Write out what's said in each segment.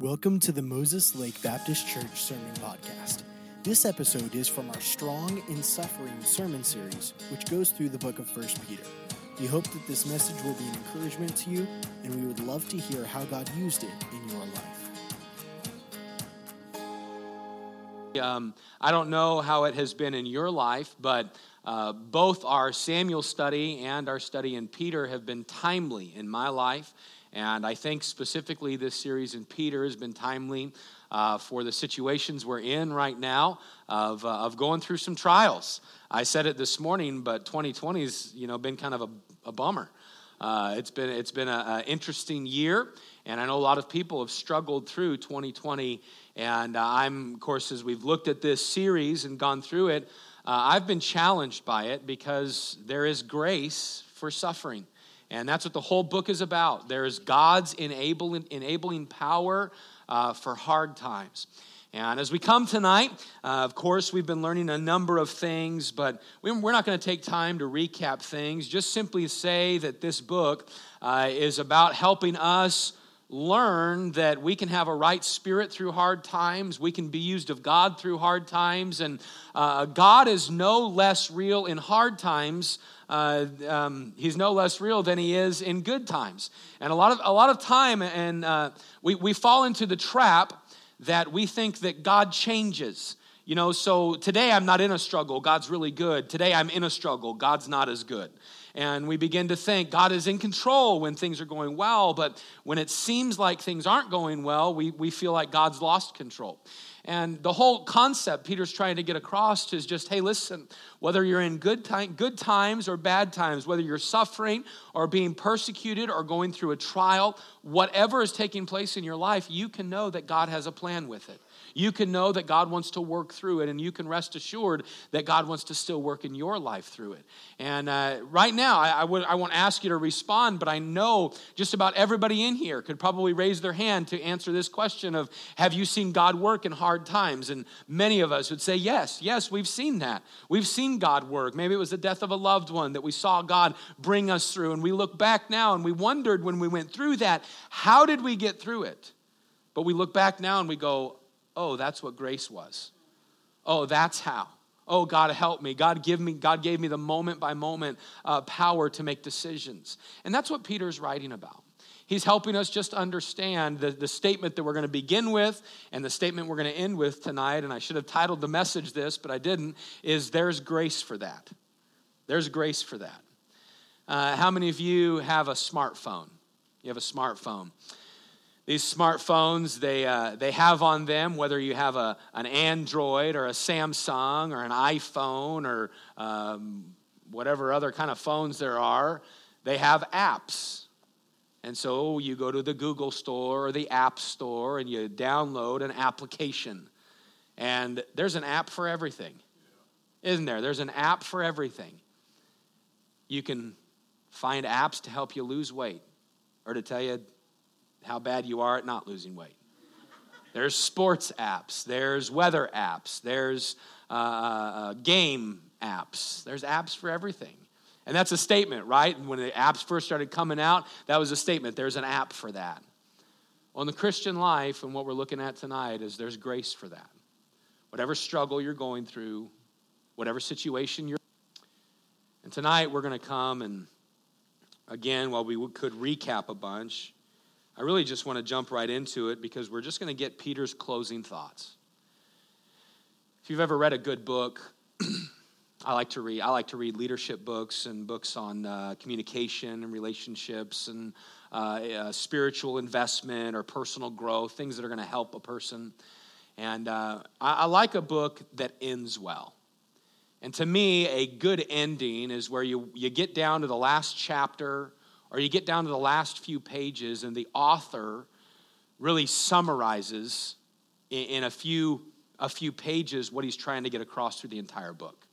Welcome to the Moses Lake Baptist Church Sermon Podcast. This episode is from our Strong in Suffering sermon series, which goes through the book of 1 Peter. We hope that this message will be an encouragement to you, and we would love to hear how God used it in your life. Um, I don't know how it has been in your life, but uh, both our Samuel study and our study in Peter have been timely in my life. And I think specifically this series in Peter has been timely uh, for the situations we're in right now of, uh, of going through some trials. I said it this morning, but 2020 has you know, been kind of a, a bummer. Uh, it's been, it's been an interesting year, and I know a lot of people have struggled through 2020. And uh, I'm, of course, as we've looked at this series and gone through it, uh, I've been challenged by it because there is grace for suffering. And that's what the whole book is about. There's God's enabling, enabling power uh, for hard times. And as we come tonight, uh, of course, we've been learning a number of things, but we're not going to take time to recap things. Just simply say that this book uh, is about helping us learn that we can have a right spirit through hard times. We can be used of God through hard times. And uh, God is no less real in hard times. Uh, um, he's no less real than he is in good times. And a lot of, a lot of time, and uh, we, we fall into the trap that we think that God changes. You know, so today I'm not in a struggle, God's really good. Today I'm in a struggle, God's not as good. And we begin to think God is in control when things are going well, but when it seems like things aren't going well, we, we feel like God's lost control. And the whole concept Peter's trying to get across is just hey, listen, whether you're in good, time, good times or bad times, whether you're suffering or being persecuted or going through a trial, whatever is taking place in your life, you can know that God has a plan with it you can know that God wants to work through it, and you can rest assured that God wants to still work in your life through it. And uh, right now, I, I, would, I won't ask you to respond, but I know just about everybody in here could probably raise their hand to answer this question of Have you seen God work in hard times? And many of us would say, Yes, yes, we've seen that. We've seen God work. Maybe it was the death of a loved one that we saw God bring us through. And we look back now and we wondered when we went through that, how did we get through it? But we look back now and we go, oh, that's what grace was. Oh, that's how. Oh, God, help me. God, give me. God gave me the moment by moment uh, power to make decisions. And that's what Peter's writing about. He's helping us just understand the, the statement that we're going to begin with and the statement we're going to end with tonight. And I should have titled the message this, but I didn't, is there's grace for that. There's grace for that. Uh, how many of you have a smartphone? You have a smartphone these smartphones they, uh, they have on them whether you have a, an android or a samsung or an iphone or um, whatever other kind of phones there are they have apps. And so you go to the google store or the app store and you download an application. And there's an app for everything isn't there? There's an app for everything. You can find apps to help you lose weight or to tell you how bad you are at not losing weight. There's sports apps, there's weather apps, there's uh, uh, game apps, there's apps for everything. And that's a statement, right? When the apps first started coming out, that was a statement. There's an app for that. In the Christian life, and what we're looking at tonight, is there's grace for that. Whatever struggle you're going through, whatever situation you're and tonight we're going to come and again, while we could recap a bunch, I really just want to jump right into it because we're just going to get Peter's closing thoughts. If you've ever read a good book, I like to read. I like to read leadership books and books on uh, communication and relationships and uh, uh, spiritual investment or personal growth, things that are going to help a person. And uh, I, I like a book that ends well. And to me, a good ending is where you, you get down to the last chapter or you get down to the last few pages and the author really summarizes in, a few a few pages what he's trying to get across through the entire book.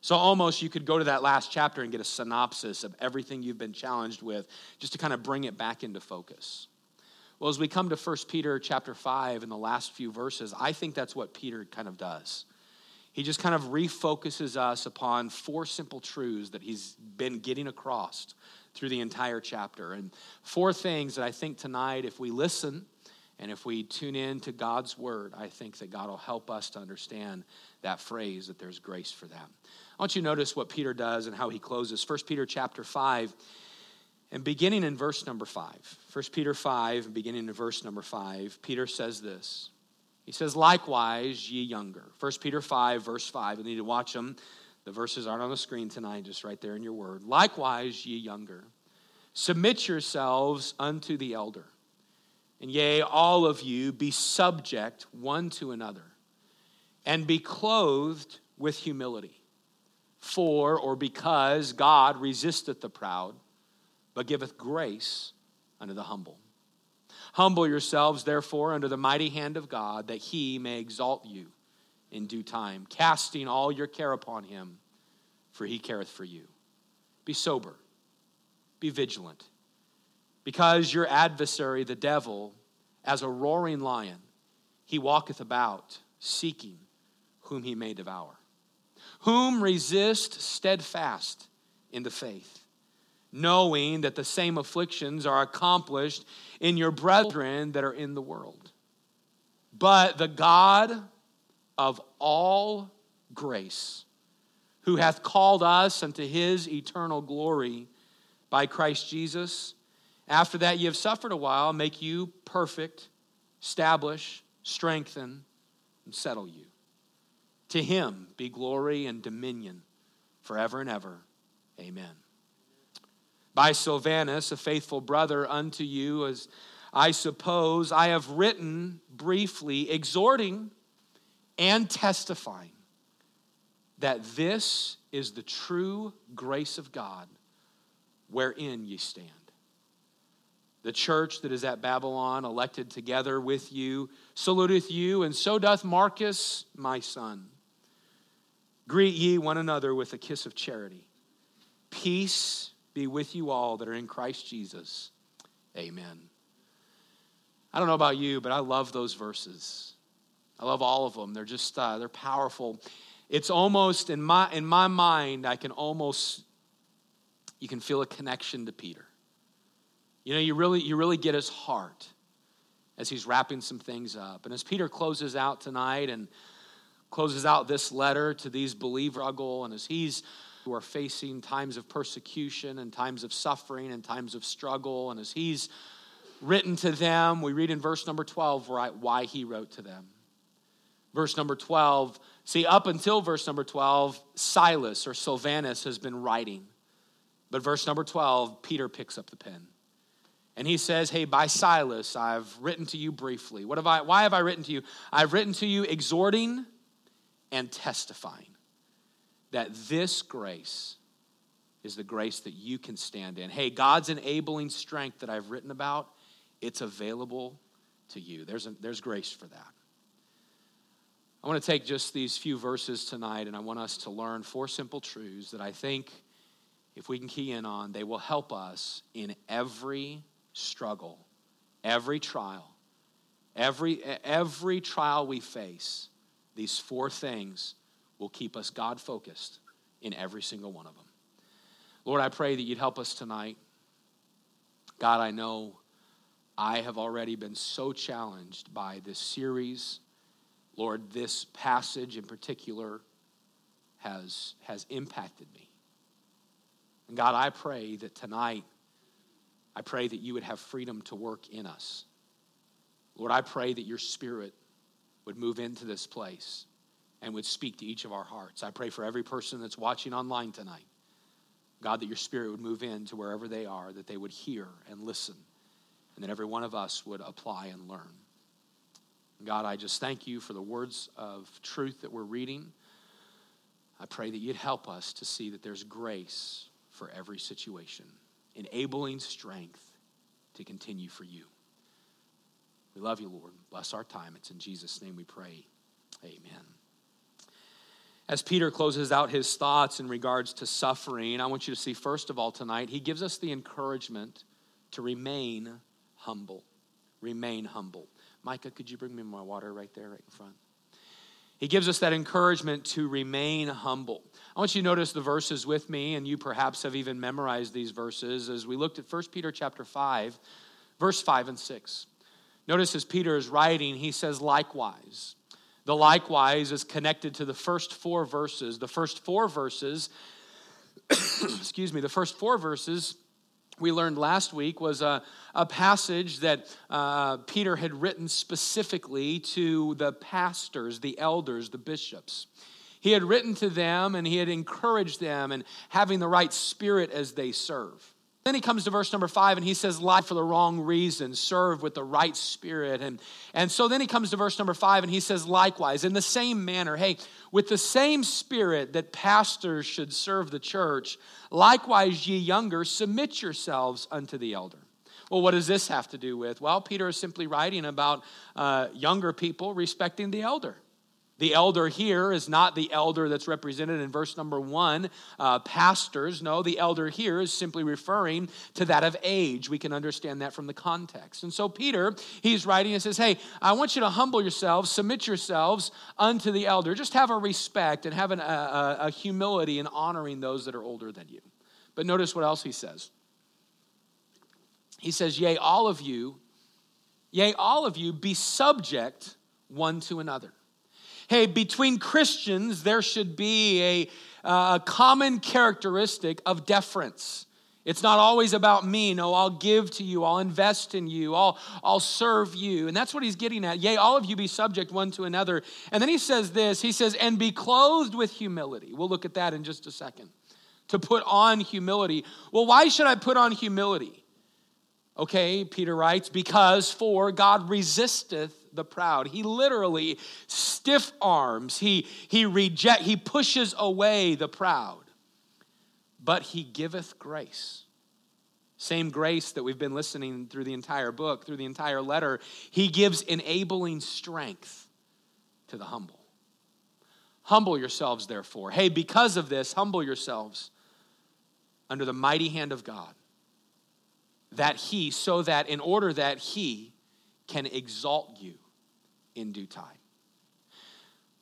So almost you could go to that last chapter and get a synopsis of everything you've been challenged with just to kind of bring it back into focus. Well, as we come to 1 Peter chapter 5 in the last few verses, I think that's what Peter kind of does. He just kind of refocuses us upon four simple truths that he's been getting across through the entire chapter. And four things that I think tonight, if we listen And if we tune in to God's word, I think that God will help us to understand that phrase that there's grace for that. I want you to notice what Peter does and how he closes. 1 Peter chapter 5 and beginning in verse number 5. 1 Peter 5 beginning in verse number 5, Peter says this. He says, Likewise, ye younger. 1 Peter 5, verse 5. You need to watch them. The verses aren't on the screen tonight, just right there in your word. Likewise, ye younger, submit yourselves unto the elder. And yea, all of you be subject one to another, and be clothed with humility. For or because God resisteth the proud, but giveth grace unto the humble. Humble yourselves, therefore, under the mighty hand of God, that he may exalt you in due time, casting all your care upon him, for he careth for you. Be sober, be vigilant because your adversary, the devil, as a roaring lion, he walketh about, seeking whom he may devour. Whom resist steadfast in the faith, knowing that the same afflictions are accomplished in your brethren that are in the world. But the God of all grace, who hath called us unto his eternal glory by Christ Jesus, after that, ye have suffered a while, make you perfect, establish, strengthen, and settle you. To him be glory and dominion forever and ever. Amen. By Silvanus, a faithful brother unto you, as I suppose, I have written briefly, exhorting and testifying that this is the true grace of God wherein ye stand the church that is at Babylon, elected together with you, saluteth you, and so doth Marcus, my son. Greet ye one another with a kiss of charity. Peace be with you all that are in Christ Jesus. Amen. I don't know about you, but I love those verses. I love all of them. They're just uh, they're powerful. It's almost in my in my mind, I can almost you can feel a connection to Peter. You know, you really, you really get his heart as he's wrapping some things up. And as Peter closes out tonight and closes out this letter to these believers, and as he's who are facing times of persecution and times of suffering and times of struggle, and as he's written to them, we read in verse number 12 right, why he wrote to them. Verse number 12, see, up until verse number 12, Silas or Silvanus has been writing. But verse number 12, Peter picks up the pen. And he says, Hey, by Silas, I've written to you briefly. What have I, why have I written to you? I've written to you exhorting and testifying that this grace is the grace that you can stand in. Hey, God's enabling strength that I've written about, it's available to you. There's, a, there's grace for that. I want to take just these few verses tonight and I want us to learn four simple truths that I think if we can key in on, they will help us in every struggle, every trial, every, every trial we face, these four things will keep us God focused in every single one of them. Lord, I pray that you'd help us tonight. God, I know I have already been so challenged by this series. Lord, this passage in particular has, has impacted me. And God, I pray that tonight I pray that you would have freedom to work in us. Lord, I pray that your spirit would move into this place and would speak to each of our hearts. I pray for every person that's watching online tonight. God, that your spirit would move in to wherever they are, that they would hear and listen, and that every one of us would apply and learn. God, I just thank you for the words of truth that we're reading. I pray that you'd help us to see that there's grace for every situation enabling strength to continue for you. We love you, Lord. Bless our time. It's in Jesus' name we pray. Amen. As Peter closes out his thoughts in regards to suffering, I want you to see, first of all, tonight, he gives us the encouragement to remain humble. Remain humble. Micah, could you bring me my water right there, right in front? He gives us that encouragement to remain humble. I want you to notice the verses with me, and you perhaps have even memorized these verses as we looked at 1 Peter chapter 5, verse 5 and 6. Notice as Peter is writing, he says, likewise. The likewise is connected to the first four verses. The first four verses, excuse me, the first four verses we learned last week was a, a passage that uh, Peter had written specifically to the pastors, the elders, the bishops. He had written to them and he had encouraged them and having the right spirit as they serve. Then he comes to verse number five and he says, Lie for the wrong reason, serve with the right spirit. And, and so then he comes to verse number five and he says, Likewise, in the same manner, hey, with the same spirit that pastors should serve the church, likewise, ye younger, submit yourselves unto the elder. Well, what does this have to do with? Well, Peter is simply writing about uh, younger people respecting the elder. The elder here is not the elder that's represented in verse number one, uh, pastors. No, the elder here is simply referring to that of age. We can understand that from the context. And so Peter, he's writing and says, Hey, I want you to humble yourselves, submit yourselves unto the elder. Just have a respect and have an, a, a humility in honoring those that are older than you. But notice what else he says. He says, Yea, all of you, yea, all of you be subject one to another hey, between Christians, there should be a, uh, a common characteristic of deference. It's not always about me. No, I'll give to you. I'll invest in you. I'll, I'll serve you. And that's what he's getting at. Yea, all of you be subject one to another. And then he says this He says, and be clothed with humility. We'll look at that in just a second. To put on humility. Well, why should I put on humility? Okay, Peter writes, because for God resisteth the proud. He literally stiff arms. He he reject he pushes away the proud. But he giveth grace. Same grace that we've been listening through the entire book, through the entire letter. He gives enabling strength to the humble. Humble yourselves, therefore. Hey, because of this, humble yourselves under the mighty hand of God that he, so that in order that he can exalt you in due time.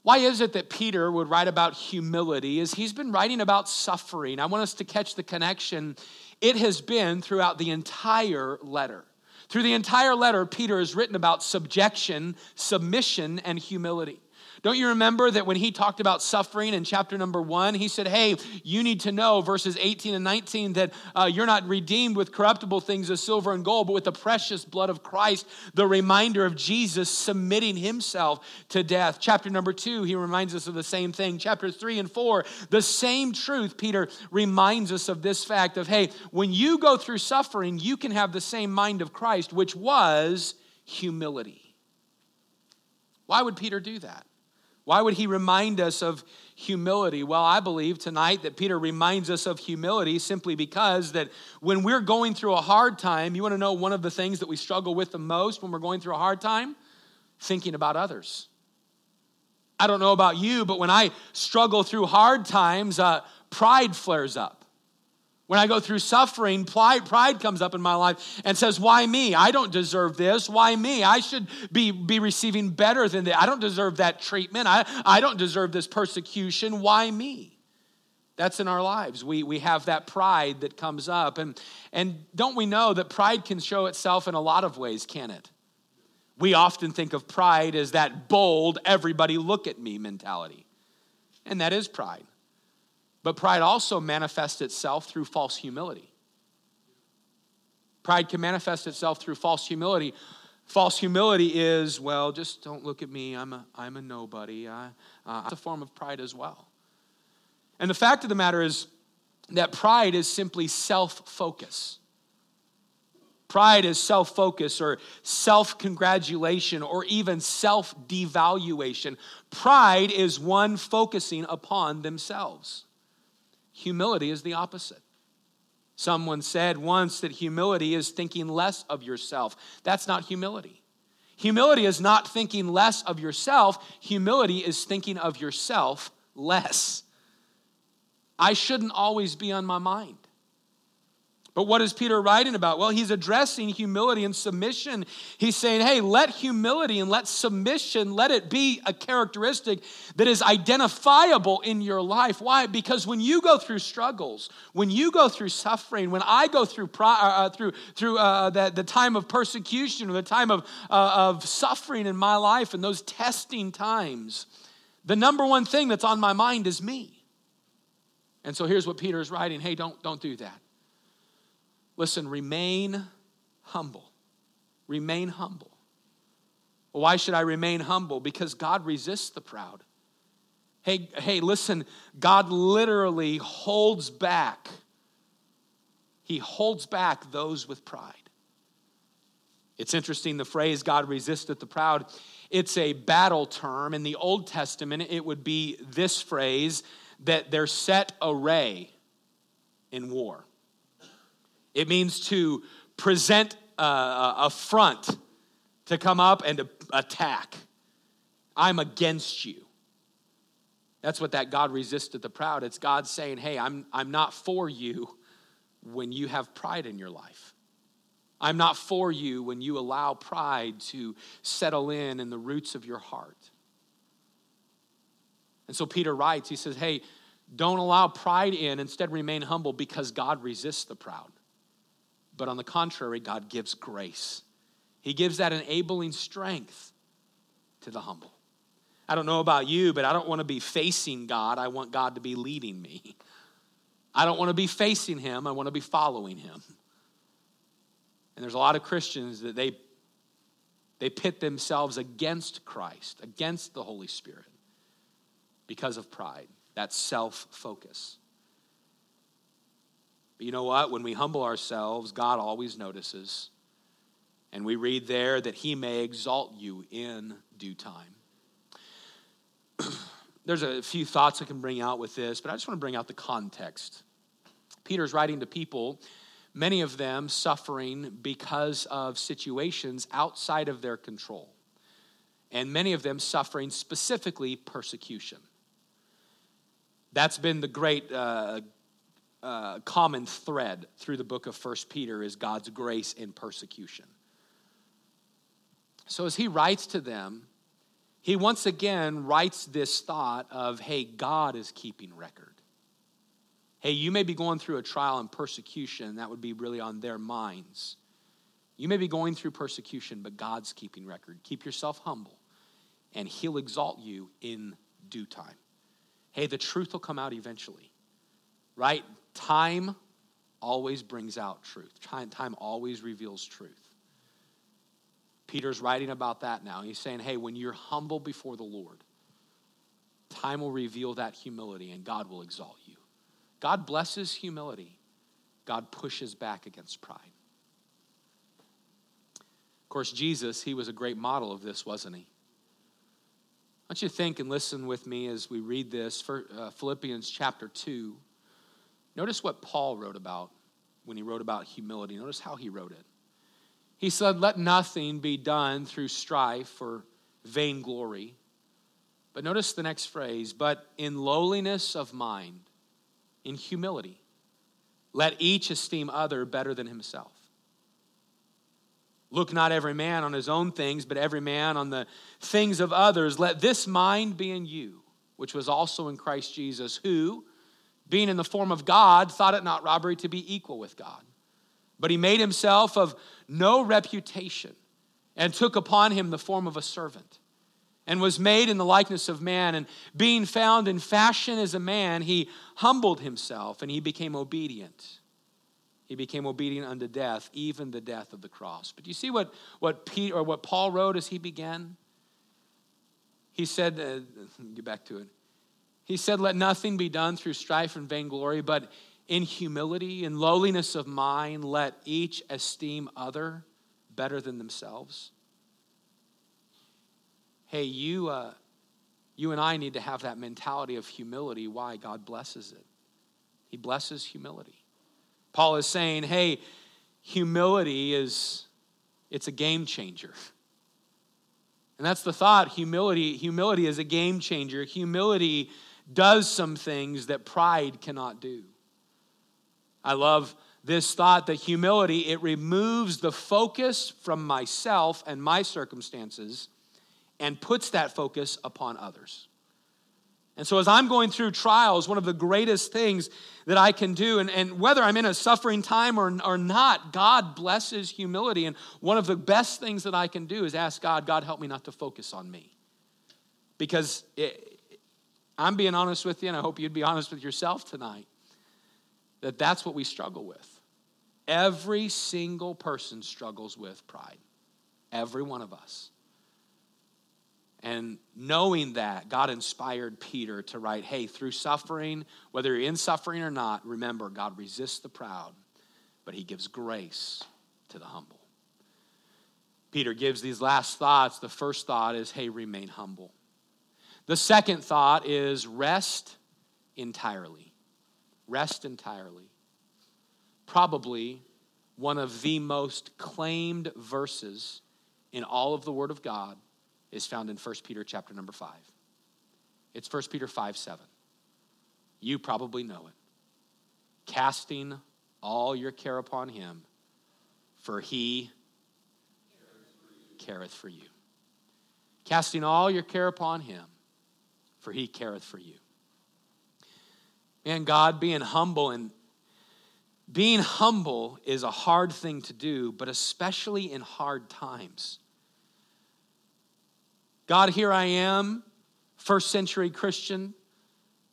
Why is it that Peter would write about humility? Is he's been writing about suffering. I want us to catch the connection. It has been throughout the entire letter. Through the entire letter, Peter has written about subjection, submission, and humility. Don't you remember that when he talked about suffering in chapter number one, he said, Hey, you need to know, verses 18 and 19, that uh, you're not redeemed with corruptible things as silver and gold, but with the precious blood of Christ, the reminder of Jesus submitting himself to death. Chapter number two, he reminds us of the same thing. Chapter three and four, the same truth, Peter reminds us of this fact of, hey, when you go through suffering, you can have the same mind of Christ, which was humility. Why would Peter do that? Why would he remind us of humility? Well, I believe tonight that Peter reminds us of humility simply because that when we're going through a hard time, you want to know one of the things that we struggle with the most when we're going through a hard time? Thinking about others. I don't know about you, but when I struggle through hard times, uh, pride flares up. When I go through suffering, pride, comes up in my life and says, Why me? I don't deserve this. Why me? I should be, be receiving better than that. I don't deserve that treatment. I, I don't deserve this persecution. Why me? That's in our lives. We, we have that pride that comes up. And, and don't we know that pride can show itself in a lot of ways, can it? We often think of pride as that bold, everybody look at me mentality. And that is pride. But pride also manifests itself through false humility. Pride can manifest itself through false humility. False humility is, well, just don't look at me. I'm a, I'm a nobody. I, uh, it's a form of pride as well. And the fact of the matter is that pride is simply self focus. Pride is self focus or self congratulation or even self devaluation. Pride is one focusing upon themselves. Humility is the opposite. Someone said once that humility is thinking less of yourself. That's not humility. Humility is not thinking less of yourself, humility is thinking of yourself less. I shouldn't always be on my mind. But what is Peter writing about? Well, he's addressing humility and submission. He's saying, hey, let humility and let submission, let it be a characteristic that is identifiable in your life. Why? Because when you go through struggles, when you go through suffering, when I go through, uh, uh, through, through uh, the, the time of persecution or the time of, uh, of suffering in my life and those testing times, the number one thing that's on my mind is me. And so here's what Peter is writing hey, don't, don't do that. Listen, remain humble. Remain humble. Why should I remain humble? Because God resists the proud. Hey, hey, listen, God literally holds back. He holds back those with pride. It's interesting, the phrase God resisteth the proud, it's a battle term. In the Old Testament, it would be this phrase that they're set array in war. It means to present a, a front, to come up and to attack. I'm against you. That's what that God resisted the proud. It's God saying, hey, I'm, I'm not for you when you have pride in your life. I'm not for you when you allow pride to settle in in the roots of your heart. And so Peter writes, he says, hey, don't allow pride in, instead remain humble because God resists the proud. But on the contrary, God gives grace. He gives that enabling strength to the humble. I don't know about you, but I don't want to be facing God. I want God to be leading me. I don't want to be facing Him. I want to be following Him. And there's a lot of Christians that they, they pit themselves against Christ, against the Holy Spirit, because of pride, that self focus. But you know what? When we humble ourselves, God always notices. And we read there that he may exalt you in due time. There's a few thoughts I can bring out with this, but I just want to bring out the context. Peter's writing to people, many of them suffering because of situations outside of their control, and many of them suffering specifically persecution. That's been the great uh, uh, common thread through the book of First Peter is God's grace in persecution. So as he writes to them, he once again writes this thought of, hey, God is keeping record. Hey, you may be going through a trial and persecution, that would be really on their minds. You may be going through persecution, but God's keeping record. Keep yourself humble, and He'll exalt you in due time. Hey, the truth will come out eventually, right? Time always brings out truth, time always reveals truth. Peter's writing about that now. He's saying, hey, when you're humble before the Lord, time will reveal that humility and God will exalt you. God blesses humility, God pushes back against pride. Of course, Jesus, he was a great model of this, wasn't he? I want you to think and listen with me as we read this, uh, Philippians chapter 2. Notice what Paul wrote about when he wrote about humility. Notice how he wrote it. He said, Let nothing be done through strife or vainglory. But notice the next phrase, but in lowliness of mind, in humility, let each esteem other better than himself. Look not every man on his own things, but every man on the things of others. Let this mind be in you, which was also in Christ Jesus, who, being in the form of God, thought it not robbery to be equal with God. But he made himself of no reputation and took upon him the form of a servant and was made in the likeness of man. And being found in fashion as a man, he humbled himself and he became obedient. He became obedient unto death, even the death of the cross. But you see what, what, Pete, or what Paul wrote as he began? He said, uh, get back to it. He said, Let nothing be done through strife and vainglory, but in humility and lowliness of mind, let each esteem other better than themselves. Hey, you, uh, you and I need to have that mentality of humility. Why? God blesses it. He blesses humility. Paul is saying, hey, humility is it's a game changer. And that's the thought. Humility, humility is a game changer. Humility does some things that pride cannot do. I love this thought that humility it removes the focus from myself and my circumstances and puts that focus upon others. And so, as I'm going through trials, one of the greatest things that I can do, and, and whether I'm in a suffering time or, or not, God blesses humility. And one of the best things that I can do is ask God, God, help me not to focus on me. Because it, I'm being honest with you, and I hope you'd be honest with yourself tonight, that that's what we struggle with. Every single person struggles with pride, every one of us. And knowing that, God inspired Peter to write, hey, through suffering, whether you're in suffering or not, remember, God resists the proud, but he gives grace to the humble. Peter gives these last thoughts. The first thought is, hey, remain humble. The second thought is rest entirely. Rest entirely. Probably one of the most claimed verses in all of the Word of God is found in 1 Peter chapter number 5. It's 1 Peter 5 7. You probably know it. Casting all your care upon him, for he careth for you. Casting all your care upon him, for he careth for you. And God being humble and being humble is a hard thing to do, but especially in hard times. God, here I am, first century Christian,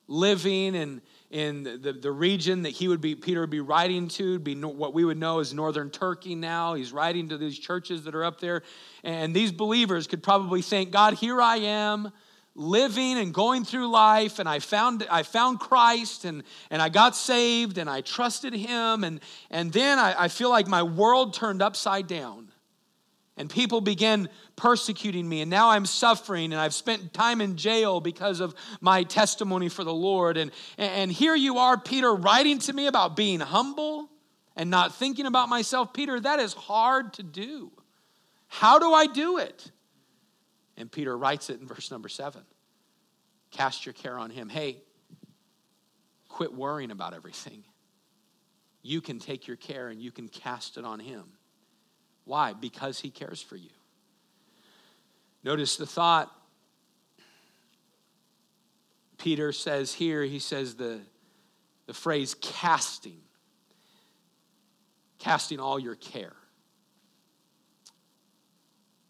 living in, in the, the region that he would be, Peter would be writing to, be no, what we would know as northern Turkey now. He's writing to these churches that are up there. And these believers could probably think, God, here I am living and going through life and I found I found Christ and, and I got saved and I trusted him and, and then I, I feel like my world turned upside down. And people began persecuting me, and now I'm suffering, and I've spent time in jail because of my testimony for the Lord. And, and here you are, Peter, writing to me about being humble and not thinking about myself. Peter, that is hard to do. How do I do it? And Peter writes it in verse number seven Cast your care on him. Hey, quit worrying about everything. You can take your care and you can cast it on him. Why? Because he cares for you. Notice the thought Peter says here, he says the, the phrase casting, casting all your care.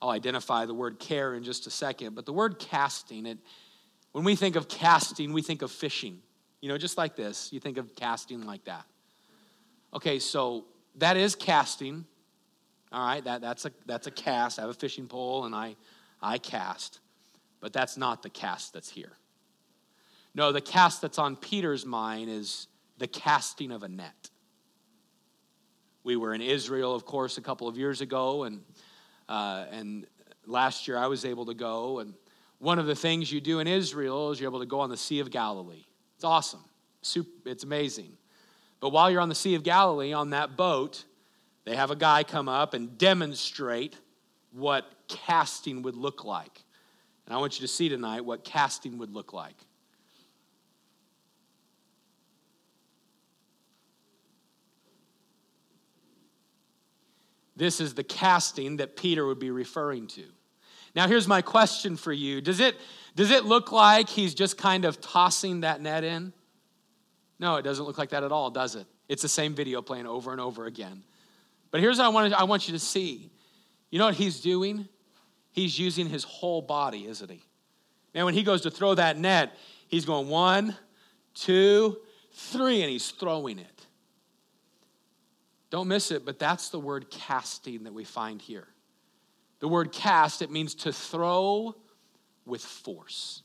I'll identify the word care in just a second, but the word casting, it, when we think of casting, we think of fishing. You know, just like this, you think of casting like that. Okay, so that is casting, all right, that, that's, a, that's a cast. I have a fishing pole and I, I cast. But that's not the cast that's here. No, the cast that's on Peter's mind is the casting of a net. We were in Israel, of course, a couple of years ago, and, uh, and last year I was able to go. And one of the things you do in Israel is you're able to go on the Sea of Galilee. It's awesome, it's amazing. But while you're on the Sea of Galilee on that boat, they have a guy come up and demonstrate what casting would look like. And I want you to see tonight what casting would look like. This is the casting that Peter would be referring to. Now, here's my question for you Does it, does it look like he's just kind of tossing that net in? No, it doesn't look like that at all, does it? It's the same video playing over and over again. But here's what I want, I want you to see. You know what he's doing? He's using his whole body, isn't he? Now, when he goes to throw that net, he's going one, two, three, and he's throwing it. Don't miss it, but that's the word casting that we find here. The word cast, it means to throw with force.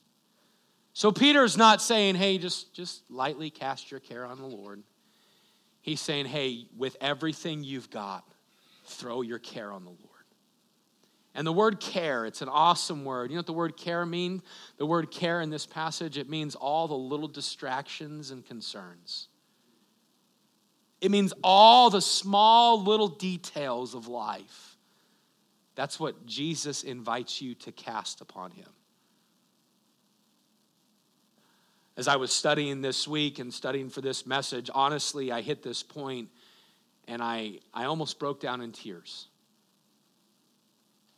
So Peter's not saying, hey, just, just lightly cast your care on the Lord. He's saying, hey, with everything you've got, throw your care on the Lord. And the word care, it's an awesome word. You know what the word care means? The word care in this passage, it means all the little distractions and concerns. It means all the small little details of life. That's what Jesus invites you to cast upon him. as I was studying this week and studying for this message, honestly, I hit this point and I, I almost broke down in tears.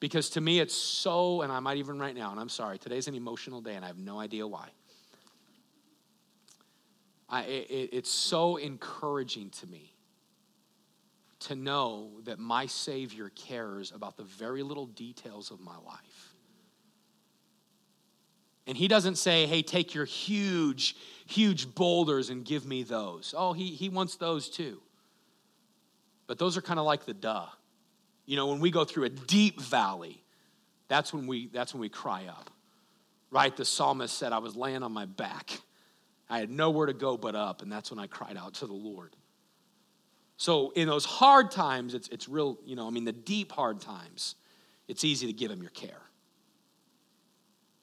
Because to me, it's so, and I might even right now, and I'm sorry, today's an emotional day, and I have no idea why. I, it, it's so encouraging to me to know that my Savior cares about the very little details of my life. And He doesn't say, hey, take your huge, huge boulders and give me those. Oh, He, he wants those too. But those are kind of like the duh. You know, when we go through a deep valley, that's when we that's when we cry up. Right? The psalmist said, I was laying on my back. I had nowhere to go but up, and that's when I cried out to the Lord. So in those hard times, it's, it's real, you know, I mean, the deep hard times, it's easy to give him your care.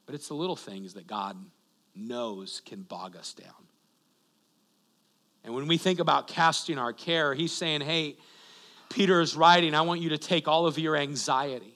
But it's the little things that God knows can bog us down. And when we think about casting our care, he's saying, hey, Peter is writing, I want you to take all of your anxiety,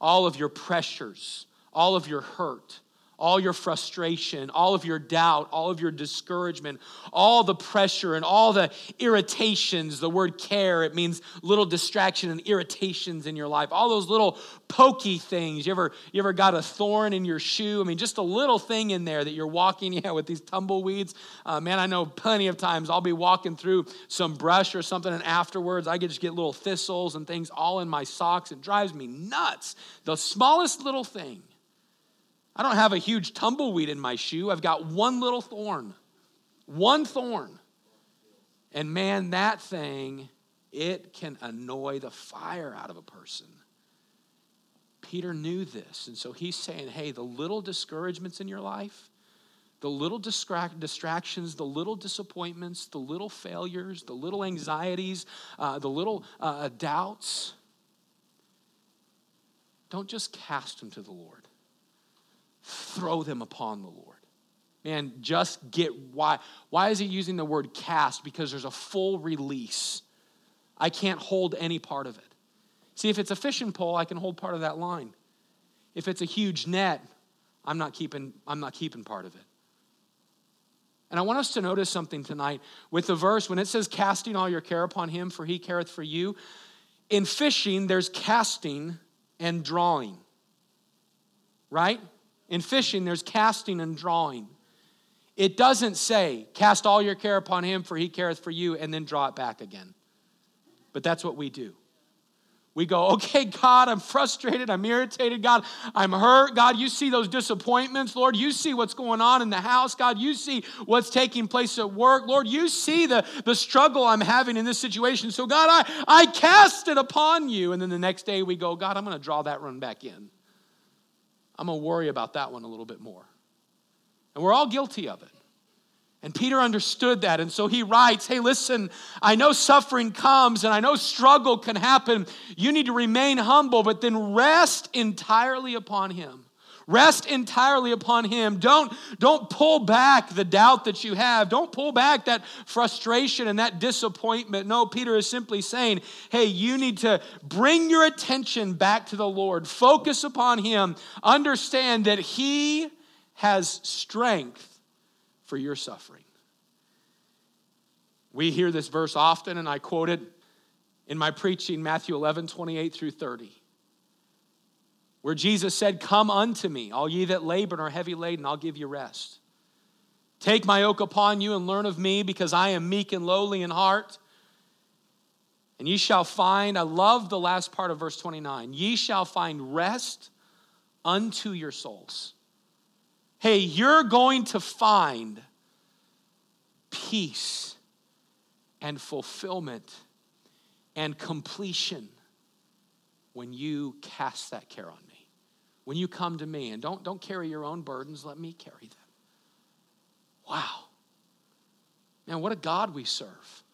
all of your pressures, all of your hurt, all your frustration, all of your doubt, all of your discouragement, all the pressure and all the irritations. The word care, it means little distraction and irritations in your life. All those little pokey things. You ever, you ever got a thorn in your shoe? I mean, just a little thing in there that you're walking, yeah, with these tumbleweeds. Uh, man, I know plenty of times I'll be walking through some brush or something, and afterwards I get just get little thistles and things all in my socks. It drives me nuts. The smallest little thing. I don't have a huge tumbleweed in my shoe. I've got one little thorn. One thorn. And man, that thing, it can annoy the fire out of a person. Peter knew this. And so he's saying, hey, the little discouragements in your life, the little distractions, the little disappointments, the little failures, the little anxieties, uh, the little uh, doubts, don't just cast them to the Lord throw them upon the Lord. Man, just get why. Why is he using the word cast? Because there's a full release. I can't hold any part of it. See, if it's a fishing pole, I can hold part of that line. If it's a huge net, I'm not keeping, I'm not keeping part of it. And I want us to notice something tonight with the verse when it says, casting all your care upon him, for he careth for you. In fishing, there's casting and drawing, right? In fishing, there's casting and drawing. It doesn't say, cast all your care upon him, for he careth for you, and then draw it back again. But that's what we do. We go, okay, God, I'm frustrated. I'm irritated. God, I'm hurt. God, you see those disappointments. Lord, you see what's going on in the house. God, you see what's taking place at work. Lord, you see the, the struggle I'm having in this situation. So, God, I, I cast it upon you. And then the next day we go, God, I'm going to draw that run back in. I'm going to worry about that one a little bit more. And we're all guilty of it. And Peter understood that. And so he writes, Hey, listen, I know suffering comes and I know struggle can happen. You need to remain humble, but then rest entirely upon him. Rest entirely upon Him. Don't, don't pull back the doubt that you have. Don't pull back that frustration and that disappointment. No, Peter is simply saying, hey, you need to bring your attention back to the Lord. Focus upon Him. Understand that He has strength for your suffering. We hear this verse often, and I quote it in my preaching, Matthew 11, 28 through 30 where Jesus said, Come unto me, all ye that labor and are heavy laden, I'll give you rest. Take my yoke upon you and learn of me, because I am meek and lowly in heart. And ye shall find, I love the last part of verse 29, ye shall find rest unto your souls. Hey, you're going to find peace and fulfillment and completion when you cast that care on me when you come to me and don't, don't carry your own burdens, let me carry them. Wow. Man, what a God we serve.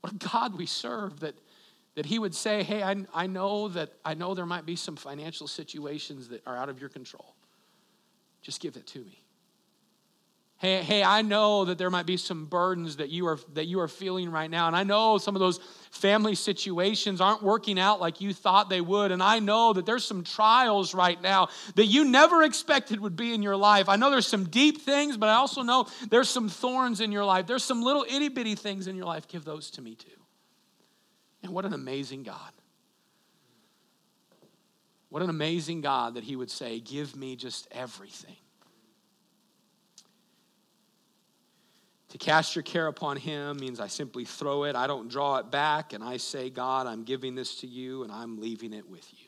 What a God we serve that, that He would say, Hey, I, I know that I know there might be some financial situations that are out of your control. Just give it to me. Hey, hey, I know that there might be some burdens that you are that you are feeling right now. And I know some of those family situations aren't working out like you thought they would. And I know that there's some trials right now that you never expected would be in your life. I know there's some deep things, but I also know there's some thorns in your life. There's some little itty bitty things in your life. Give those to me too. And what an amazing God. What an amazing God that He would say, Give me just everything. To cast your care upon him means I simply throw it, I don't draw it back, and I say, God, I'm giving this to you and I'm leaving it with you.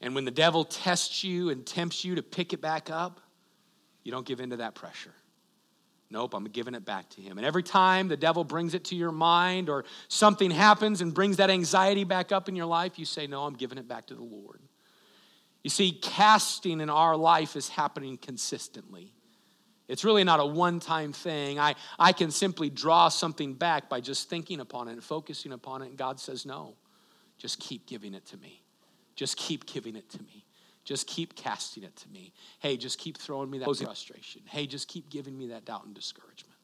And when the devil tests you and tempts you to pick it back up, you don't give in to that pressure. Nope, I'm giving it back to him. And every time the devil brings it to your mind or something happens and brings that anxiety back up in your life, you say, No, I'm giving it back to the Lord. You see, casting in our life is happening consistently. It's really not a one time thing. I, I can simply draw something back by just thinking upon it and focusing upon it. And God says, No, just keep giving it to me. Just keep giving it to me. Just keep casting it to me. Hey, just keep throwing me that frustration. Hey, just keep giving me that doubt and discouragement.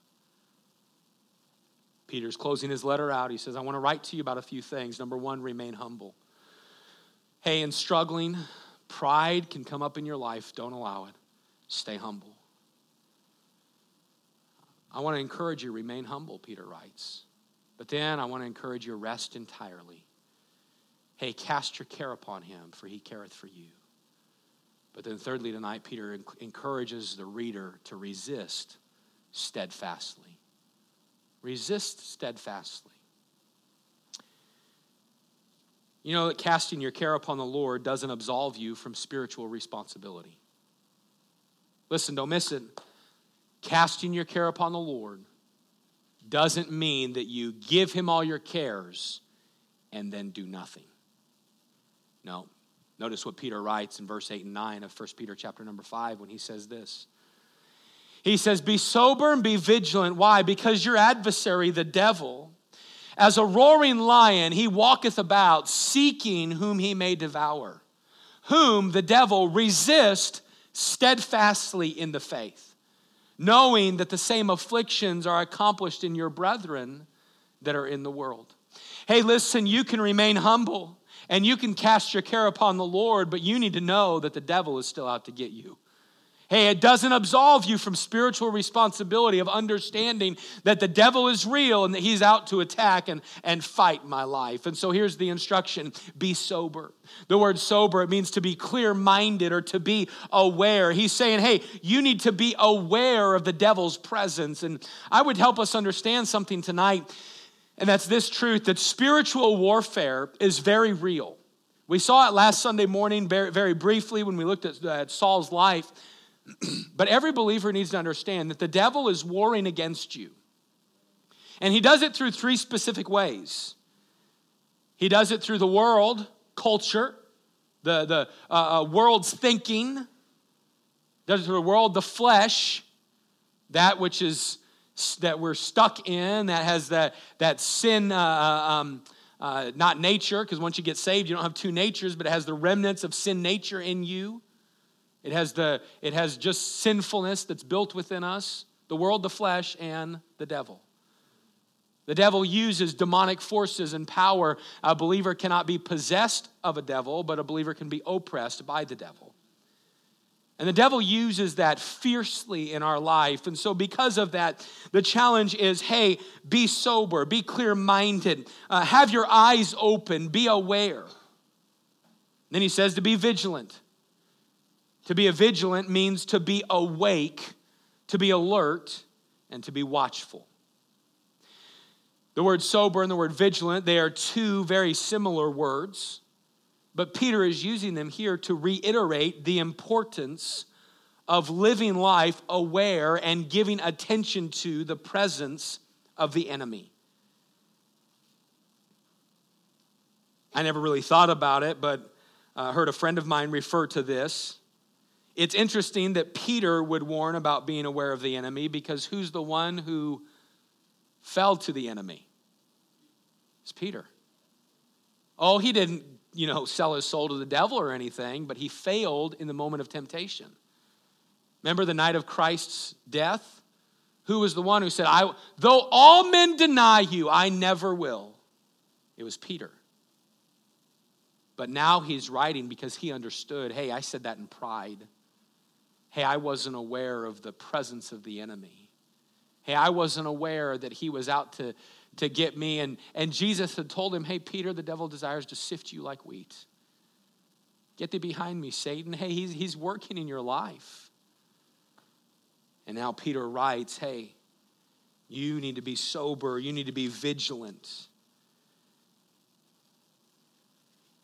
Peter's closing his letter out. He says, I want to write to you about a few things. Number one, remain humble. Hey, in struggling, pride can come up in your life. Don't allow it. Stay humble. I want to encourage you, remain humble, Peter writes. But then I want to encourage you, rest entirely. Hey, cast your care upon him, for he careth for you. But then, thirdly, tonight, Peter encourages the reader to resist steadfastly. Resist steadfastly. You know that casting your care upon the Lord doesn't absolve you from spiritual responsibility. Listen, don't miss it casting your care upon the Lord doesn't mean that you give him all your cares and then do nothing. No. Notice what Peter writes in verse 8 and 9 of 1 Peter chapter number 5 when he says this. He says, Be sober and be vigilant. Why? Because your adversary, the devil, as a roaring lion, he walketh about, seeking whom he may devour, whom the devil resist steadfastly in the faith knowing that the same afflictions are accomplished in your brethren that are in the world. Hey, listen, you can remain humble and you can cast your care upon the Lord, but you need to know that the devil is still out to get you. Hey, it doesn't absolve you from spiritual responsibility of understanding that the devil is real and that he's out to attack and, and fight my life. And so here's the instruction be sober. The word sober, it means to be clear minded or to be aware. He's saying, hey, you need to be aware of the devil's presence. And I would help us understand something tonight, and that's this truth that spiritual warfare is very real. We saw it last Sunday morning very, very briefly when we looked at, at Saul's life. but every believer needs to understand that the devil is warring against you. And he does it through three specific ways. He does it through the world, culture, the, the uh, uh, world's thinking, does it through the world, the flesh, that which is that we're stuck in, that has that, that sin, uh, uh um, uh, not nature, because once you get saved, you don't have two natures, but it has the remnants of sin nature in you. It has, the, it has just sinfulness that's built within us the world, the flesh, and the devil. The devil uses demonic forces and power. A believer cannot be possessed of a devil, but a believer can be oppressed by the devil. And the devil uses that fiercely in our life. And so, because of that, the challenge is hey, be sober, be clear minded, uh, have your eyes open, be aware. Then he says to be vigilant. To be a vigilant means to be awake, to be alert, and to be watchful. The word sober and the word vigilant, they are two very similar words, but Peter is using them here to reiterate the importance of living life aware and giving attention to the presence of the enemy. I never really thought about it, but I uh, heard a friend of mine refer to this. It's interesting that Peter would warn about being aware of the enemy because who's the one who fell to the enemy? It's Peter. Oh, he didn't, you know, sell his soul to the devil or anything, but he failed in the moment of temptation. Remember the night of Christ's death? Who was the one who said, I, Though all men deny you, I never will? It was Peter. But now he's writing because he understood hey, I said that in pride. Hey, I wasn't aware of the presence of the enemy. Hey, I wasn't aware that he was out to, to get me. And, and Jesus had told him, Hey, Peter, the devil desires to sift you like wheat. Get thee behind me, Satan. Hey, he's, he's working in your life. And now Peter writes, Hey, you need to be sober, you need to be vigilant.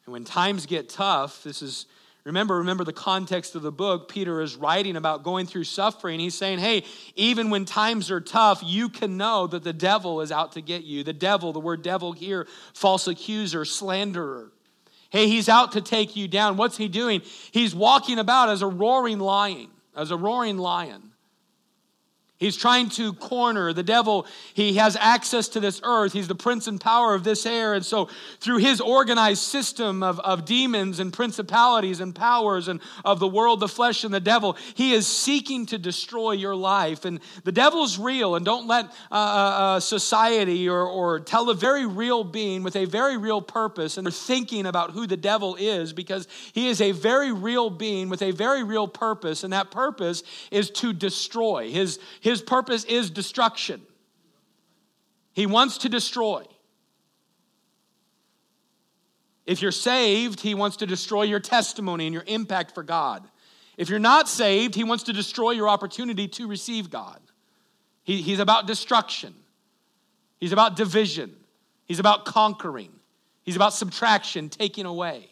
And when times get tough, this is remember remember the context of the book. Peter is writing about going through suffering. He's saying hey even when times are tough you can know that the devil is out to get you. The devil the word devil here false accuser slanderer. Hey he's out to take you down. What's he doing? He's walking about as a roaring lion as a roaring lion He's trying to corner the devil. He has access to this earth. He's the prince and power of this air. And so, through his organized system of, of demons and principalities and powers and of the world, the flesh, and the devil, he is seeking to destroy your life. And the devil's real. And don't let uh, uh, uh society or, or tell a very real being with a very real purpose and thinking about who the devil is because he is a very real being with a very real purpose. And that purpose is to destroy. His, his his purpose is destruction. He wants to destroy. If you're saved, he wants to destroy your testimony and your impact for God. If you're not saved, he wants to destroy your opportunity to receive God. He, he's about destruction, he's about division, he's about conquering, he's about subtraction, taking away.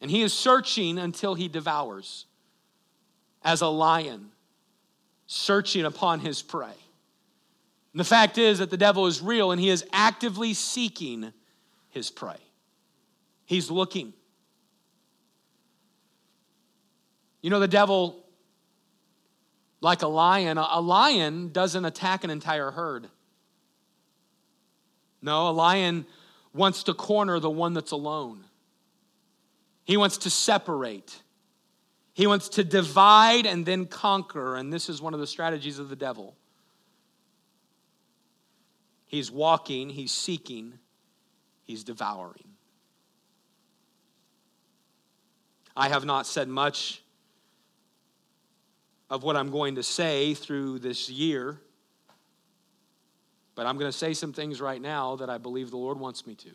And he is searching until he devours as a lion searching upon his prey. And the fact is that the devil is real and he is actively seeking his prey. He's looking. You know, the devil, like a lion, a lion doesn't attack an entire herd. No, a lion wants to corner the one that's alone. He wants to separate. He wants to divide and then conquer, and this is one of the strategies of the devil. He's walking, he's seeking, he's devouring. I have not said much of what I'm going to say through this year, but I'm going to say some things right now that I believe the Lord wants me to.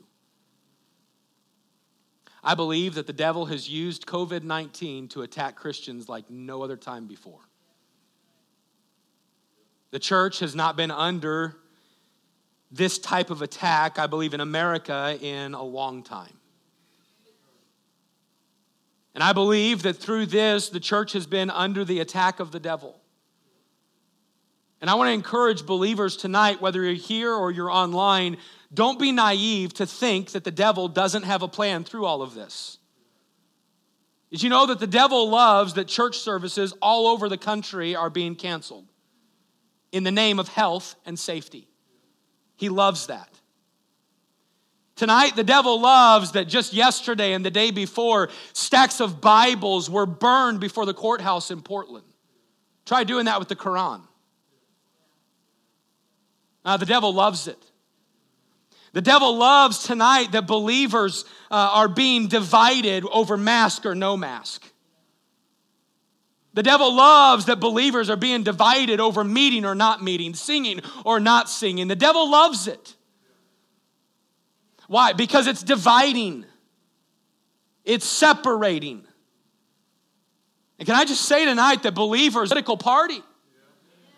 I believe that the devil has used COVID 19 to attack Christians like no other time before. The church has not been under this type of attack, I believe, in America in a long time. And I believe that through this, the church has been under the attack of the devil. And I want to encourage believers tonight, whether you're here or you're online, don't be naive to think that the devil doesn't have a plan through all of this. Did you know that the devil loves that church services all over the country are being canceled in the name of health and safety? He loves that. Tonight, the devil loves that just yesterday and the day before, stacks of Bibles were burned before the courthouse in Portland. Try doing that with the Quran. Uh, the devil loves it. The devil loves tonight that believers uh, are being divided over mask or no mask. The devil loves that believers are being divided over meeting or not meeting, singing or not singing. The devil loves it. Why? Because it's dividing, it's separating. And can I just say tonight that believers, political party,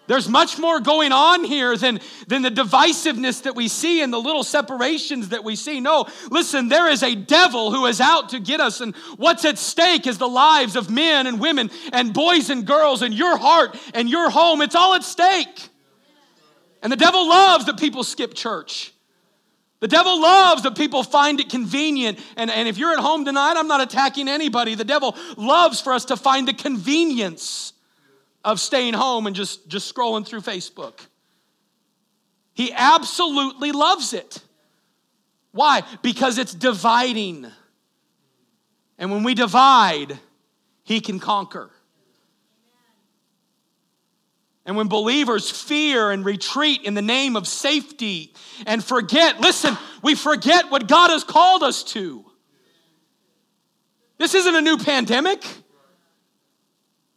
there's much more going on here than, than the divisiveness that we see and the little separations that we see. No, listen, there is a devil who is out to get us, and what's at stake is the lives of men and women and boys and girls and your heart and your home. It's all at stake. And the devil loves that people skip church. The devil loves that people find it convenient. And, and if you're at home tonight, I'm not attacking anybody. The devil loves for us to find the convenience of staying home and just, just scrolling through Facebook. He absolutely loves it. Why? Because it's dividing. And when we divide, he can conquer. And when believers fear and retreat in the name of safety and forget, listen, we forget what God has called us to. This isn't a new pandemic.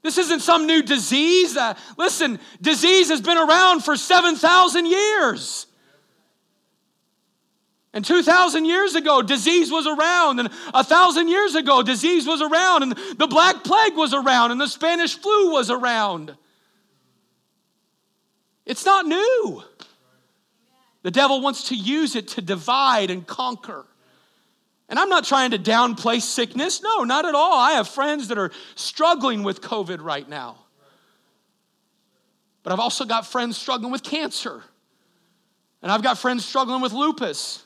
This isn't some new disease. Uh, listen, disease has been around for 7,000 years. And 2,000 years ago, disease was around. And a 1,000 years ago, disease was around. And the Black Plague was around. And the Spanish flu was around. It's not new. The devil wants to use it to divide and conquer. And I'm not trying to downplay sickness. No, not at all. I have friends that are struggling with COVID right now. But I've also got friends struggling with cancer. And I've got friends struggling with lupus.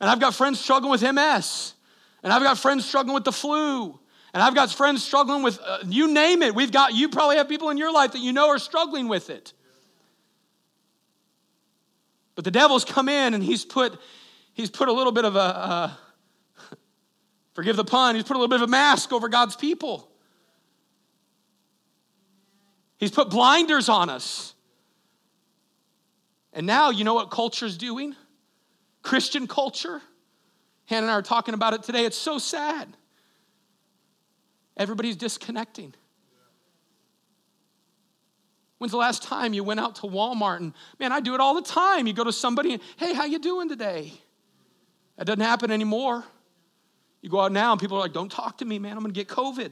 And I've got friends struggling with MS. And I've got friends struggling with the flu. And I've got friends struggling with, uh, you name it. We've got, you probably have people in your life that you know are struggling with it. But the devil's come in and he's put, he's put a little bit of a, uh, forgive the pun, he's put a little bit of a mask over God's people. He's put blinders on us. And now, you know what culture's doing? Christian culture. Hannah and I are talking about it today. It's so sad. Everybody's disconnecting. When's the last time you went out to Walmart and man, I do it all the time. You go to somebody and, hey, how you doing today? That doesn't happen anymore. You go out now and people are like, don't talk to me, man. I'm gonna get COVID.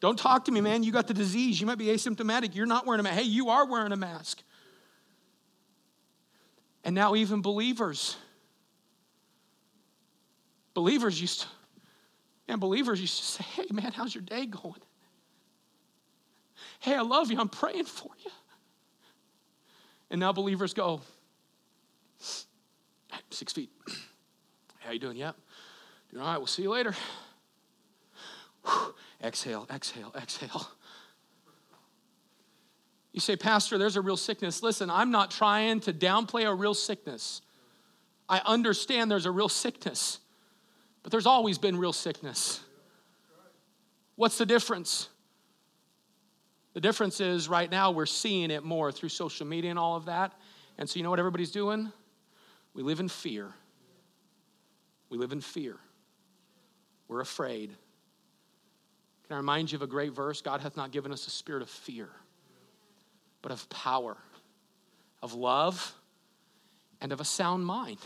Don't talk to me, man. You got the disease. You might be asymptomatic. You're not wearing a mask. Hey, you are wearing a mask. And now even believers. Believers used to, and believers used to say, hey man, how's your day going? Hey, I love you. I'm praying for you. And now believers go, six feet. How you doing? Yep. Doing all right. We'll see you later. Exhale, exhale, exhale. You say, Pastor, there's a real sickness. Listen, I'm not trying to downplay a real sickness. I understand there's a real sickness, but there's always been real sickness. What's the difference? The difference is right now we're seeing it more through social media and all of that. And so, you know what everybody's doing? We live in fear. We live in fear. We're afraid. Can I remind you of a great verse? God hath not given us a spirit of fear, but of power, of love, and of a sound mind.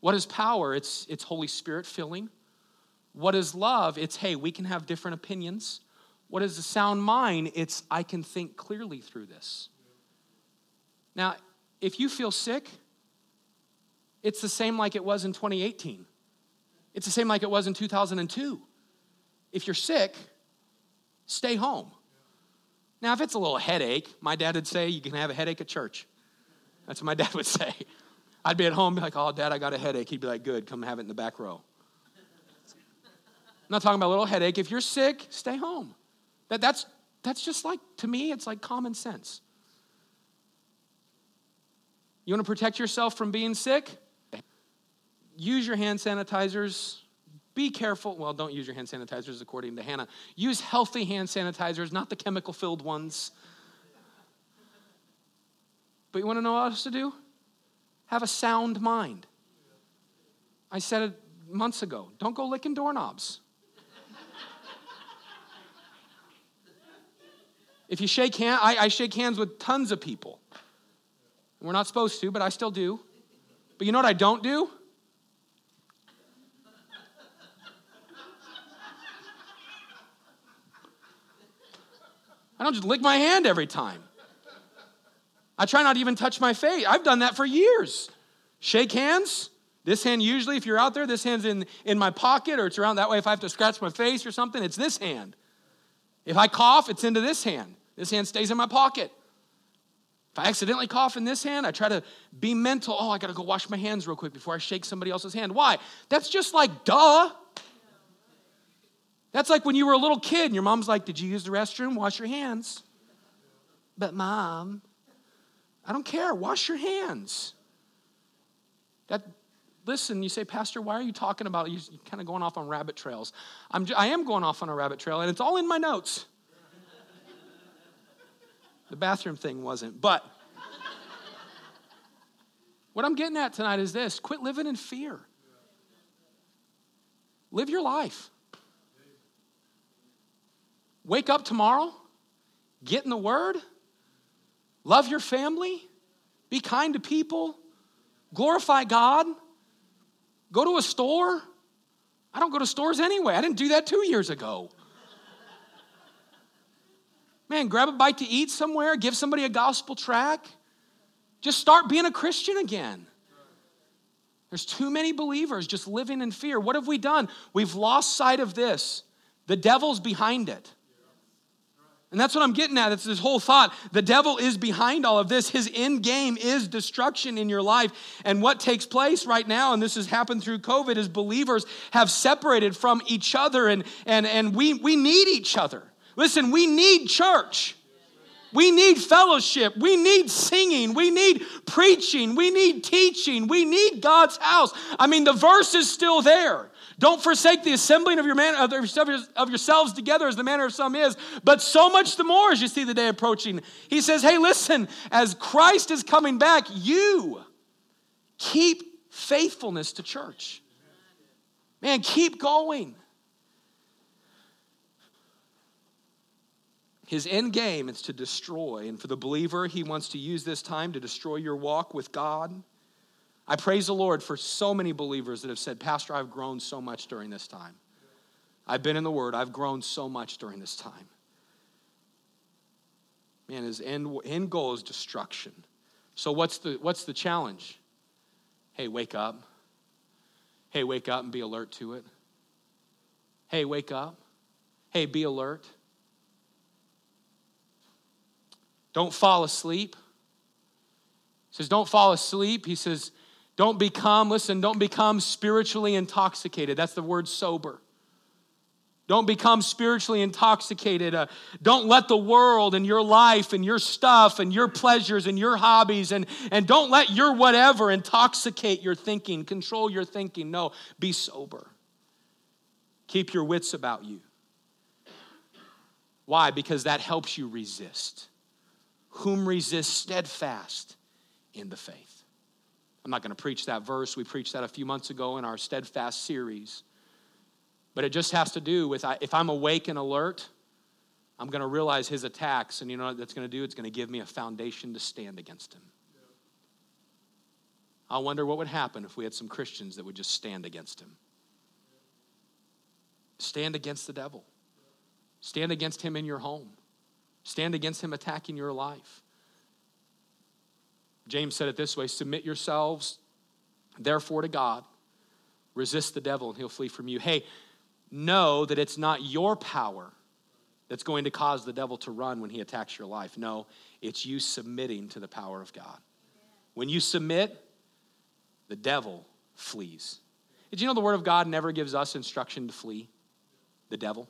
What is power? It's, it's Holy Spirit filling. What is love? It's, hey, we can have different opinions. What is a sound mind? It's I can think clearly through this. Now, if you feel sick, it's the same like it was in 2018. It's the same like it was in 2002. If you're sick, stay home. Now, if it's a little headache, my dad would say you can have a headache at church. That's what my dad would say. I'd be at home, be like, oh, dad, I got a headache. He'd be like, good, come have it in the back row. I'm not talking about a little headache. If you're sick, stay home. That, that's, that's just like, to me, it's like common sense. You want to protect yourself from being sick? Use your hand sanitizers. Be careful. Well, don't use your hand sanitizers according to Hannah. Use healthy hand sanitizers, not the chemical filled ones. But you want to know what else to do? Have a sound mind. I said it months ago. Don't go licking doorknobs. If you shake hands, I, I shake hands with tons of people. We're not supposed to, but I still do. But you know what I don't do? I don't just lick my hand every time. I try not to even touch my face. I've done that for years. Shake hands. This hand, usually, if you're out there, this hand's in, in my pocket or it's around that way. If I have to scratch my face or something, it's this hand. If I cough, it's into this hand. This hand stays in my pocket. If I accidentally cough in this hand, I try to be mental. Oh, I got to go wash my hands real quick before I shake somebody else's hand. Why? That's just like duh. That's like when you were a little kid and your mom's like, Did you use the restroom? Wash your hands. But, mom, I don't care. Wash your hands. That, listen, you say, Pastor, why are you talking about? You're kind of going off on rabbit trails. I'm, I am going off on a rabbit trail, and it's all in my notes. The bathroom thing wasn't. But what I'm getting at tonight is this quit living in fear. Live your life. Wake up tomorrow, get in the Word, love your family, be kind to people, glorify God, go to a store. I don't go to stores anyway. I didn't do that two years ago. Man, grab a bite to eat somewhere, give somebody a gospel track. Just start being a Christian again. There's too many believers just living in fear. What have we done? We've lost sight of this. The devil's behind it. And that's what I'm getting at. It's this whole thought. The devil is behind all of this. His end game is destruction in your life. And what takes place right now, and this has happened through COVID, is believers have separated from each other and, and, and we, we need each other. Listen, we need church. We need fellowship. We need singing. We need preaching. We need teaching. We need God's house. I mean, the verse is still there. Don't forsake the assembling of, your man, of, of yourselves together as the manner of some is, but so much the more as you see the day approaching. He says, Hey, listen, as Christ is coming back, you keep faithfulness to church. Man, keep going. His end game is to destroy. And for the believer, he wants to use this time to destroy your walk with God I praise the Lord for so many believers that have said, Pastor, I've grown so much during this time. I've been in the Word, I've grown so much during this time. Man, his end, end goal is destruction. So, what's the, what's the challenge? Hey, wake up. Hey, wake up and be alert to it. Hey, wake up. Hey, be alert. Don't fall asleep. He says, Don't fall asleep. He says, don't become, listen, don't become spiritually intoxicated. That's the word sober. Don't become spiritually intoxicated. Uh, don't let the world and your life and your stuff and your pleasures and your hobbies and, and don't let your whatever intoxicate your thinking, control your thinking. No, be sober. Keep your wits about you. Why? Because that helps you resist. Whom resist steadfast in the faith. I'm not going to preach that verse. We preached that a few months ago in our steadfast series. But it just has to do with if I'm awake and alert, I'm going to realize his attacks. And you know what that's going to do? It's going to give me a foundation to stand against him. I wonder what would happen if we had some Christians that would just stand against him. Stand against the devil. Stand against him in your home. Stand against him attacking your life. James said it this way Submit yourselves, therefore, to God. Resist the devil, and he'll flee from you. Hey, know that it's not your power that's going to cause the devil to run when he attacks your life. No, it's you submitting to the power of God. When you submit, the devil flees. Did you know the Word of God never gives us instruction to flee the devil?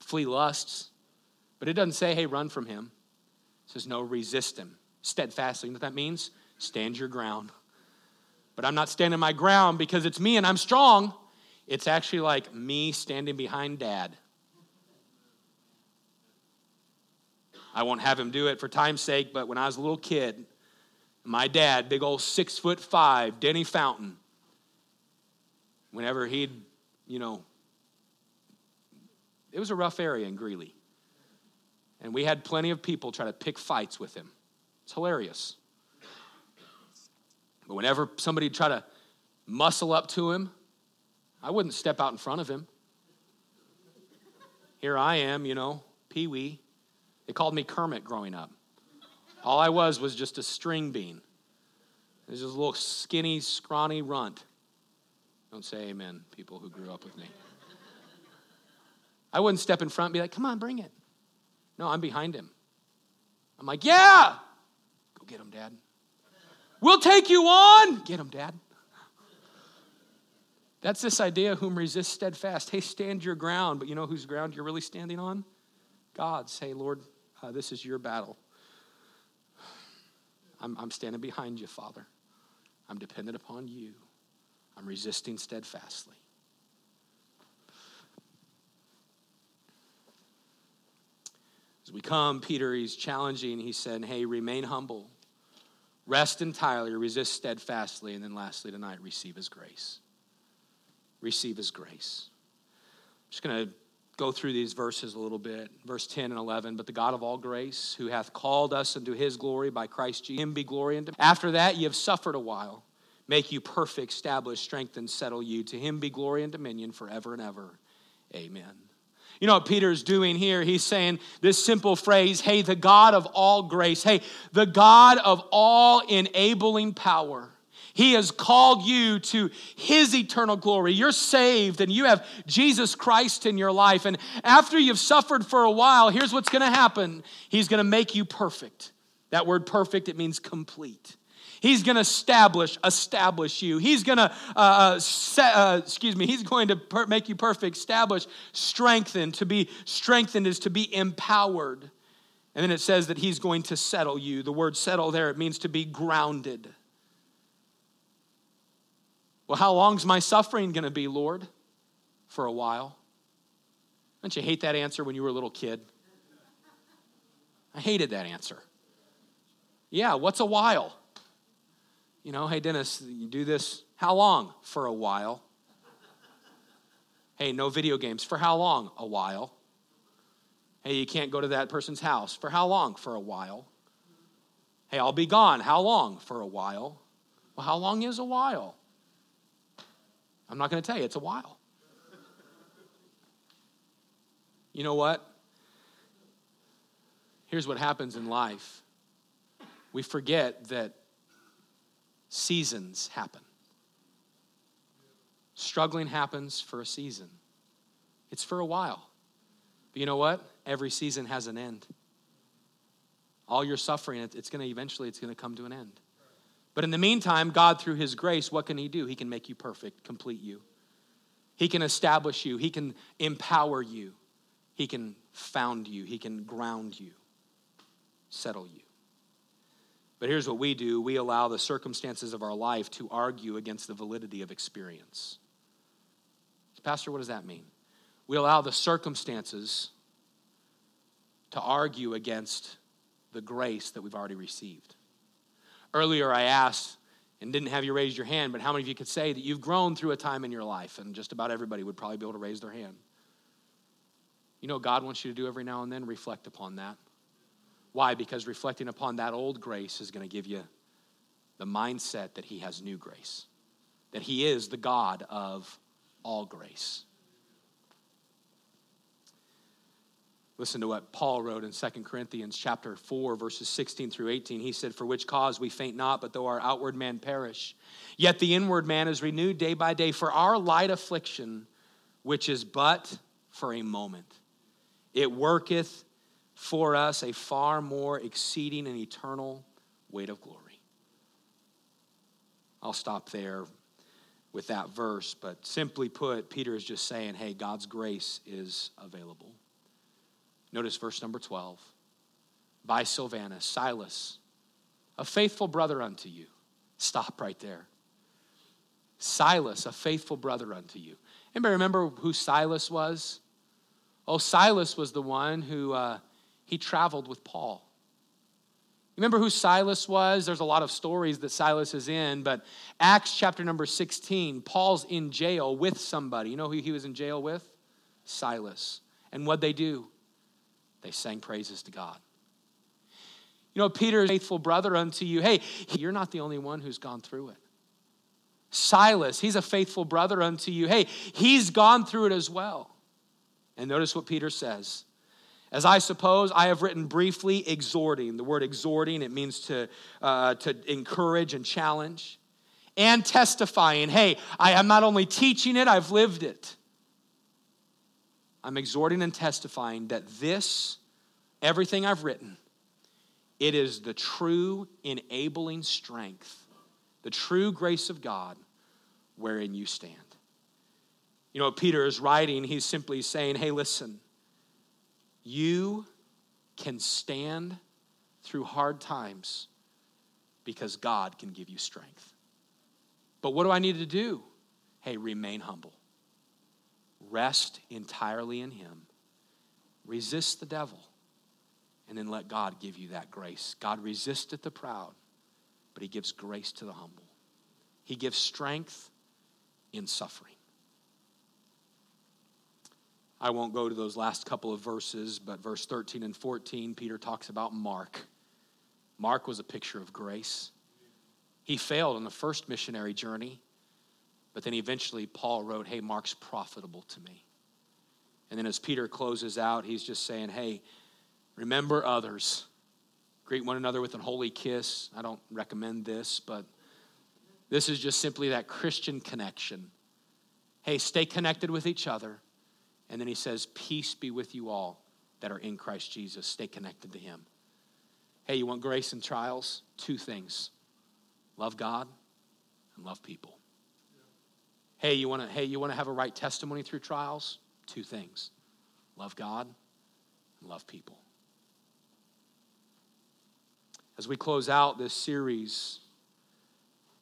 Flee lusts. But it doesn't say, hey, run from him. It says, no, resist him steadfastly. You know what that means? Stand your ground. But I'm not standing my ground because it's me and I'm strong. It's actually like me standing behind dad. I won't have him do it for time's sake, but when I was a little kid, my dad, big old six foot five, Denny Fountain, whenever he'd, you know, it was a rough area in Greeley. And we had plenty of people try to pick fights with him. It's hilarious. But whenever somebody try to muscle up to him, I wouldn't step out in front of him. Here I am, you know, Pee Wee. They called me Kermit growing up. All I was was just a string bean. It was just a little skinny, scrawny runt. Don't say amen, people who grew up with me. I wouldn't step in front and be like, come on, bring it. No, I'm behind him. I'm like, yeah, go get him, Dad. We'll take you on. Get him, Dad. That's this idea whom resist steadfast. Hey, stand your ground, but you know whose ground you're really standing on? God's. Hey, Lord, uh, this is your battle. I'm, I'm standing behind you, Father. I'm dependent upon you. I'm resisting steadfastly. As we come, Peter, he's challenging. He said, Hey, remain humble, rest entirely, resist steadfastly, and then lastly tonight, receive his grace. Receive his grace. I'm just going to go through these verses a little bit. Verse 10 and 11. But the God of all grace, who hath called us unto his glory by Christ Jesus, him be glory unto. After that, ye have suffered a while, make you perfect, establish, strengthen, settle you. To him be glory and dominion forever and ever. Amen. You know what Peter's doing here? He's saying this simple phrase, hey, the God of all grace, hey, the God of all enabling power he has called you to His eternal glory. You're saved and you have Jesus Christ in your life. And after you've suffered for a while, here's what's going to happen He's going to make you perfect. That word perfect, it means complete. He's going to establish, establish you. He's going to, uh, uh, set, uh, excuse me, he's going to per- make you perfect, establish, strengthen. To be strengthened is to be empowered. And then it says that he's going to settle you. The word settle there, it means to be grounded. Well, how long's my suffering going to be, Lord? For a while. Don't you hate that answer when you were a little kid? I hated that answer. Yeah, what's a while? You know, hey, Dennis, you do this how long? For a while. Hey, no video games. For how long? A while. Hey, you can't go to that person's house. For how long? For a while. Hey, I'll be gone. How long? For a while. Well, how long is a while? I'm not going to tell you, it's a while. You know what? Here's what happens in life we forget that seasons happen. Struggling happens for a season, it's for a while. But you know what? Every season has an end. All your suffering, it's going to eventually, it's going to come to an end. But in the meantime, God, through His grace, what can He do? He can make you perfect, complete you. He can establish you, He can empower you, He can found you, He can ground you, settle you. But here's what we do we allow the circumstances of our life to argue against the validity of experience. Pastor, what does that mean? We allow the circumstances to argue against the grace that we've already received. Earlier, I asked and didn't have you raise your hand, but how many of you could say that you've grown through a time in your life? And just about everybody would probably be able to raise their hand. You know, God wants you to do every now and then reflect upon that. Why? Because reflecting upon that old grace is going to give you the mindset that He has new grace, that He is the God of all grace. Listen to what Paul wrote in 2 Corinthians chapter 4 verses 16 through 18. He said, "For which cause we faint not, but though our outward man perish, yet the inward man is renewed day by day, for our light affliction, which is but for a moment, it worketh for us a far more exceeding and eternal weight of glory." I'll stop there with that verse, but simply put, Peter is just saying, "Hey, God's grace is available." Notice verse number 12. By Silvanus, Silas, a faithful brother unto you. Stop right there. Silas, a faithful brother unto you. Anybody remember who Silas was? Oh, Silas was the one who uh, he traveled with Paul. Remember who Silas was? There's a lot of stories that Silas is in, but Acts chapter number 16, Paul's in jail with somebody. You know who he was in jail with? Silas. And what they do? They sang praises to God. You know, Peter's faithful brother unto you. Hey, you're not the only one who's gone through it. Silas, he's a faithful brother unto you. Hey, he's gone through it as well. And notice what Peter says. As I suppose, I have written briefly exhorting. The word exhorting, it means to, uh, to encourage and challenge. And testifying. Hey, I am not only teaching it, I've lived it. I'm exhorting and testifying that this, everything I've written, it is the true enabling strength, the true grace of God wherein you stand. You know, Peter is writing, he's simply saying, hey, listen, you can stand through hard times because God can give you strength. But what do I need to do? Hey, remain humble. Rest entirely in Him. Resist the devil. and then let God give you that grace. God resisteth the proud, but He gives grace to the humble. He gives strength in suffering. I won't go to those last couple of verses, but verse 13 and 14, Peter talks about Mark. Mark was a picture of grace. He failed on the first missionary journey, but then eventually Paul wrote, Hey, Mark's profitable to me. And then as Peter closes out, he's just saying, Hey, remember others. Greet one another with a holy kiss. I don't recommend this, but this is just simply that Christian connection. Hey, stay connected with each other. And then he says, Peace be with you all that are in Christ Jesus. Stay connected to him. Hey, you want grace in trials? Two things love God and love people. Hey, you want to hey, you want to have a right testimony through trials? Two things. Love God and love people. As we close out this series,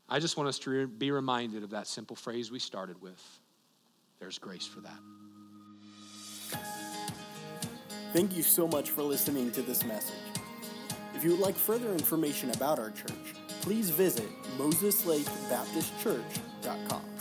I just want us to be reminded of that simple phrase we started with. There's grace for that. Thank you so much for listening to this message. If you would like further information about our church, please visit MosesLakeBaptistChurch.com.